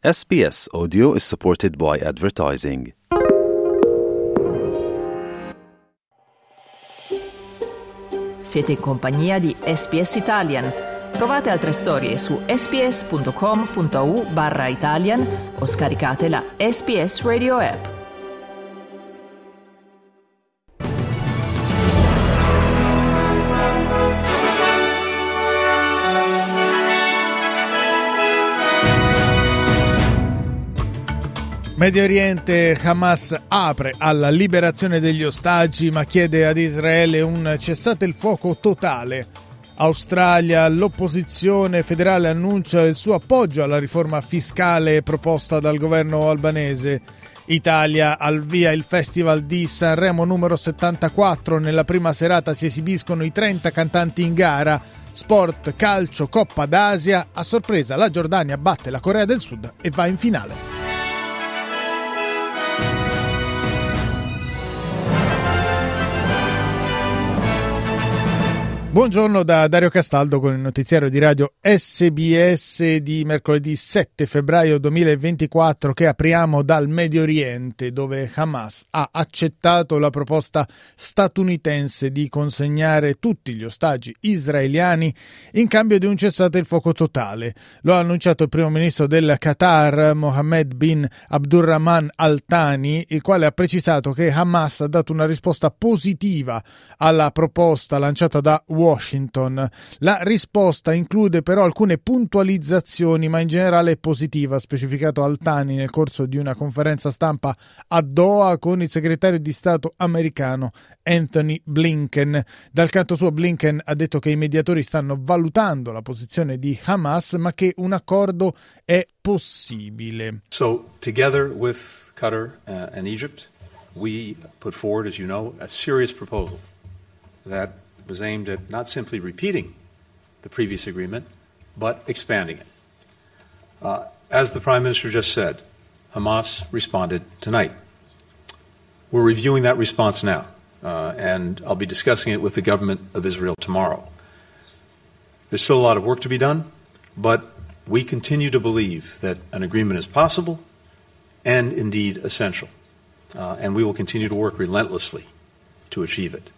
SBS Audio is supported by advertising. Siete in compagnia di SPS Italian. Trovate altre storie su sps.com.au barra Italian o scaricate la SPS Radio app. Medio Oriente Hamas apre alla liberazione degli ostaggi ma chiede ad Israele un cessate il fuoco totale. Australia, l'opposizione federale annuncia il suo appoggio alla riforma fiscale proposta dal governo albanese. Italia al via il Festival di Sanremo numero 74. Nella prima serata si esibiscono i 30 cantanti in gara. Sport, calcio, Coppa d'Asia. A sorpresa la Giordania batte la Corea del Sud e va in finale. Buongiorno da Dario Castaldo con il notiziario di radio SBS di mercoledì 7 febbraio 2024 che apriamo dal Medio Oriente dove Hamas ha accettato la proposta statunitense di consegnare tutti gli ostaggi israeliani in cambio di un cessate il fuoco totale. Lo ha annunciato il primo ministro del Qatar Mohammed bin Abdurrahman Al Thani il quale ha precisato che Hamas ha dato una risposta positiva alla proposta lanciata da Washington. La risposta include però alcune puntualizzazioni, ma in generale è positiva, ha specificato Altani nel corso di una conferenza stampa a Doha con il segretario di Stato americano Anthony Blinken. Dal canto suo Blinken ha detto che i mediatori stanno valutando la posizione di Hamas, ma che un accordo è possibile. So, together with Qatar uh, and Egypt, we put forward, as you know, a serious proposal that was aimed at not simply repeating the previous agreement, but expanding it. Uh, as the Prime Minister just said, Hamas responded tonight. We're reviewing that response now, uh, and I'll be discussing it with the government of Israel tomorrow. There's still a lot of work to be done, but we continue to believe that an agreement is possible and indeed essential, uh, and we will continue to work relentlessly to achieve it.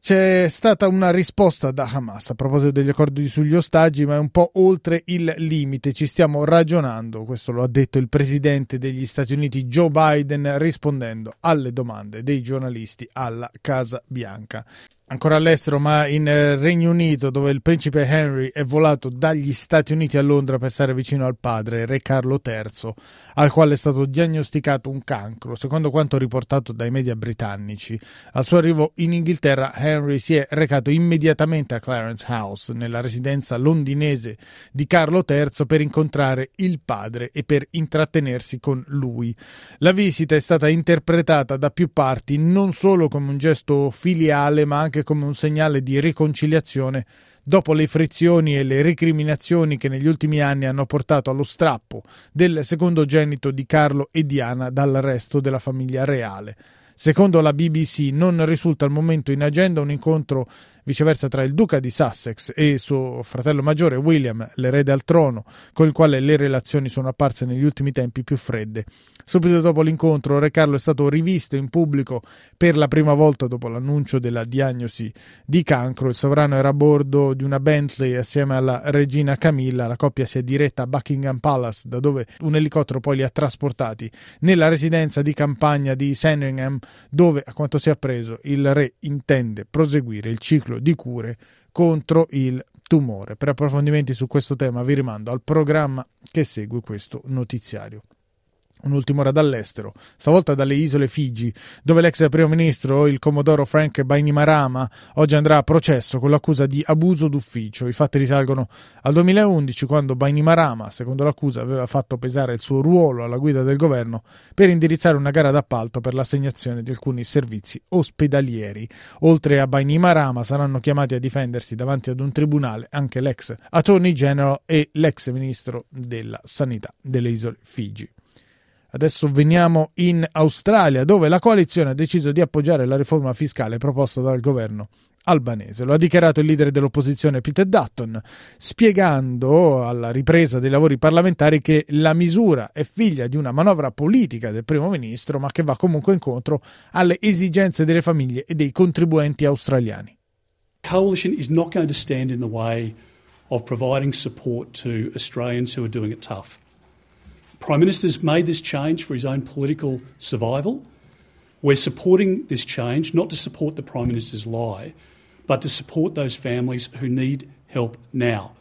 C'è stata una risposta da Hamas a proposito degli accordi sugli ostaggi, ma è un po' oltre il limite. Ci stiamo ragionando, questo lo ha detto il presidente degli Stati Uniti Joe Biden rispondendo alle domande dei giornalisti alla Casa Bianca ancora all'estero, ma in eh, Regno Unito, dove il principe Henry è volato dagli Stati Uniti a Londra per stare vicino al padre, re Carlo III, al quale è stato diagnosticato un cancro, secondo quanto riportato dai media britannici. Al suo arrivo in Inghilterra, Henry si è recato immediatamente a Clarence House, nella residenza londinese di Carlo III, per incontrare il padre e per intrattenersi con lui. La visita è stata interpretata da più parti non solo come un gesto filiale, ma anche anche come un segnale di riconciliazione dopo le frizioni e le recriminazioni che negli ultimi anni hanno portato allo strappo del secondogenito di Carlo e Diana dal resto della famiglia reale. Secondo la BBC non risulta al momento in agenda un incontro viceversa tra il duca di Sussex e suo fratello maggiore William, l'erede al trono, con il quale le relazioni sono apparse negli ultimi tempi più fredde. Subito dopo l'incontro, Re Carlo è stato rivisto in pubblico per la prima volta dopo l'annuncio della diagnosi di cancro. Il sovrano era a bordo di una Bentley assieme alla regina Camilla. La coppia si è diretta a Buckingham Palace, da dove un elicottero poi li ha trasportati nella residenza di campagna di Sandringham, dove, a quanto si è appreso, il re intende proseguire il ciclo di cure contro il tumore. Per approfondimenti su questo tema vi rimando al programma che segue questo notiziario. Un'ultima ora dall'estero, stavolta dalle isole Figi, dove l'ex primo ministro, il comodoro Frank Bainimarama, oggi andrà a processo con l'accusa di abuso d'ufficio. I fatti risalgono al 2011, quando Bainimarama, secondo l'accusa, aveva fatto pesare il suo ruolo alla guida del governo per indirizzare una gara d'appalto per l'assegnazione di alcuni servizi ospedalieri. Oltre a Bainimarama saranno chiamati a difendersi davanti ad un tribunale anche l'ex Attorney General e l'ex ministro della Sanità delle isole Figi. Adesso veniamo in Australia, dove la coalizione ha deciso di appoggiare la riforma fiscale proposta dal governo albanese. Lo ha dichiarato il leader dell'opposizione Peter Dutton, spiegando alla ripresa dei lavori parlamentari che la misura è figlia di una manovra politica del primo ministro, ma che va comunque incontro alle esigenze delle famiglie e dei contribuenti australiani. Coalition is not going to stand in the way of providing support to Australians who are doing it tough. Prime Minister's made this change for his own political survival. We're supporting this change not to support the Prime Minister's lie, but to support those families who need help now.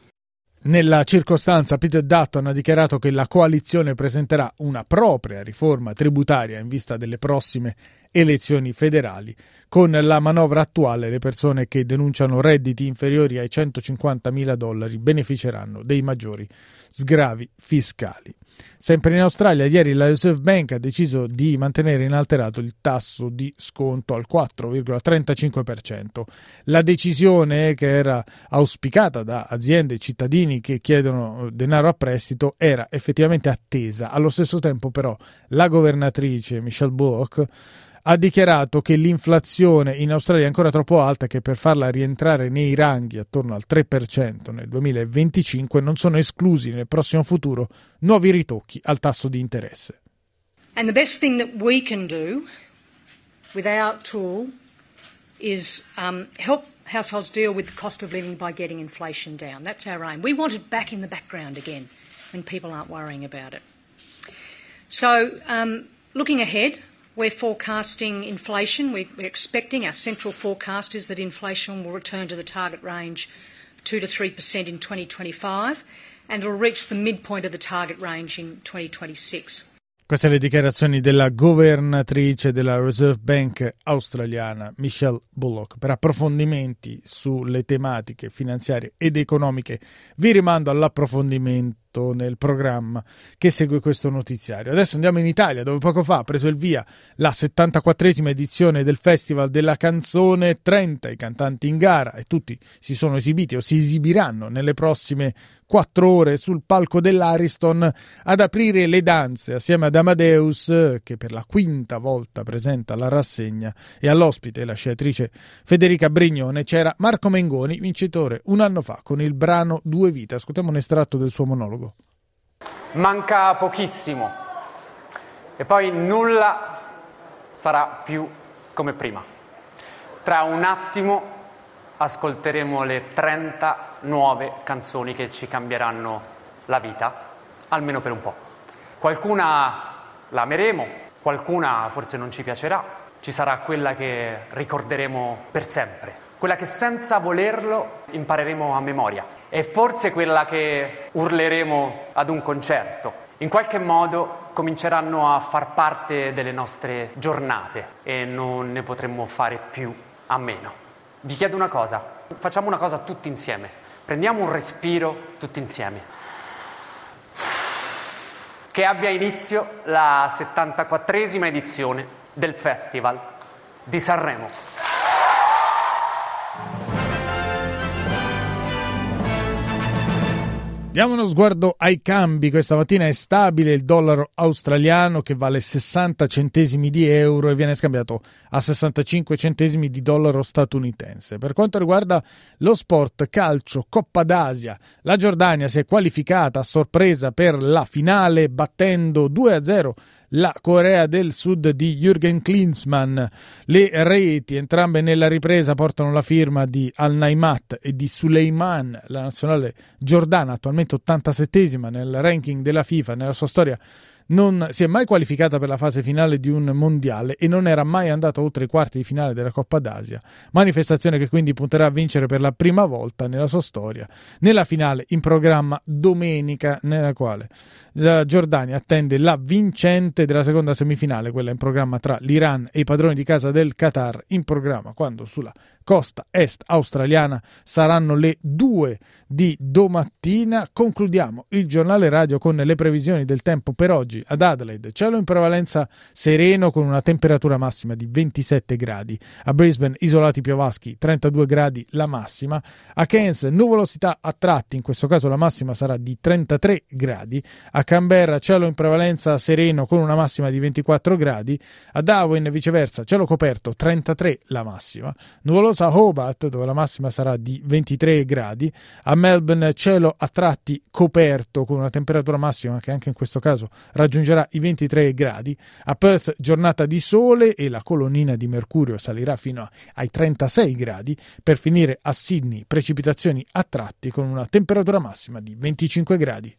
Nella circostanza Peter Dutton ha dichiarato che la coalizione presenterà una propria riforma tributaria in vista delle prossime elezioni federali. Con la manovra attuale le persone che denunciano redditi inferiori ai 150 mila dollari beneficeranno dei maggiori sgravi fiscali. Sempre in Australia, ieri la Reserve Bank ha deciso di mantenere inalterato il tasso di sconto al 4,35%. La decisione, che era auspicata da aziende e cittadini che chiedono denaro a prestito, era effettivamente attesa. Allo stesso tempo, però, la governatrice Michelle Bullock ha dichiarato che l'inflazione in Australia è ancora troppo alta che per farla rientrare nei ranghi attorno al 3% nel 2025 non sono esclusi nel prossimo futuro nuovi ritocchi al tasso di interesse. And the best thing that we can do with our tool is um, help households deal with the cost of living by getting inflation down. That's our aim. We want it back in the background again when people aren't worrying about it. So, um, looking ahead, We're forecasting inflation. We're expecting, our central forecast is that inflation will return to the target range 2 to 3% in 2025 and will reach the midpoint of the target range in 2026. Queste le dichiarazioni della governatrice della Reserve Bank australiana, Michelle Bullock. Per approfondimenti sulle tematiche finanziarie ed economiche vi rimando all'approfondimento nel programma che segue questo notiziario. Adesso andiamo in Italia, dove poco fa ha preso il via la 74esima edizione del Festival della Canzone, 30 i cantanti in gara e tutti si sono esibiti o si esibiranno nelle prossime quattro ore sul palco dell'Ariston ad aprire le danze assieme ad Amadeus che per la quinta volta presenta la rassegna e all'ospite la sciatrice Federica Brignone c'era Marco Mengoni, vincitore un anno fa con il brano Due vite. Ascoltiamo un estratto del suo monologo. Manca pochissimo e poi nulla sarà più come prima. Tra un attimo ascolteremo le 30 nuove canzoni che ci cambieranno la vita, almeno per un po'. Qualcuna la ameremo, qualcuna forse non ci piacerà, ci sarà quella che ricorderemo per sempre, quella che senza volerlo impareremo a memoria e forse quella che urleremo ad un concerto. In qualche modo cominceranno a far parte delle nostre giornate e non ne potremmo fare più a meno. Vi chiedo una cosa, facciamo una cosa tutti insieme. Prendiamo un respiro tutti insieme. Che abbia inizio la 74esima edizione del Festival di Sanremo. Diamo uno sguardo ai cambi. Questa mattina è stabile il dollaro australiano che vale 60 centesimi di euro e viene scambiato a 65 centesimi di dollaro statunitense. Per quanto riguarda lo sport calcio Coppa d'Asia, la Giordania si è qualificata a sorpresa per la finale battendo 2-0 la Corea del Sud di Jürgen Klinsmann. Le reti, entrambe nella ripresa, portano la firma di Al-Naimat e di Suleiman, la nazionale giordana, attualmente 87esima nel ranking della FIFA, nella sua storia non si è mai qualificata per la fase finale di un mondiale e non era mai andata oltre i quarti di finale della Coppa d'Asia. Manifestazione che quindi punterà a vincere per la prima volta nella sua storia nella finale in programma domenica, nella quale la Giordania attende la vincente della seconda semifinale, quella in programma tra l'Iran e i padroni di casa del Qatar, in programma quando sulla costa est australiana saranno le 2 di domattina. Concludiamo il giornale radio con le previsioni del tempo per oggi ad Adelaide. Cielo in prevalenza sereno con una temperatura massima di 27 gradi. A Brisbane isolati piovaschi 32 gradi la massima. A Cairns nuvolosità a tratti, in questo caso la massima sarà di 33 gradi. A Canberra cielo in prevalenza sereno con una massima di 24 gradi. A Darwin viceversa cielo coperto 33 la massima. Nuvoloso pioggerellinosa Hobart, dove la massima sarà di 23 gradi. A Melbourne cielo a tratti coperto con una temperatura massima che anche in questo caso raggiungerà i 23 gradi. A Perth giornata di sole e la colonnina di mercurio salirà fino ai 36 gradi per finire a Sydney precipitazioni a tratti con una temperatura massima di 25 gradi.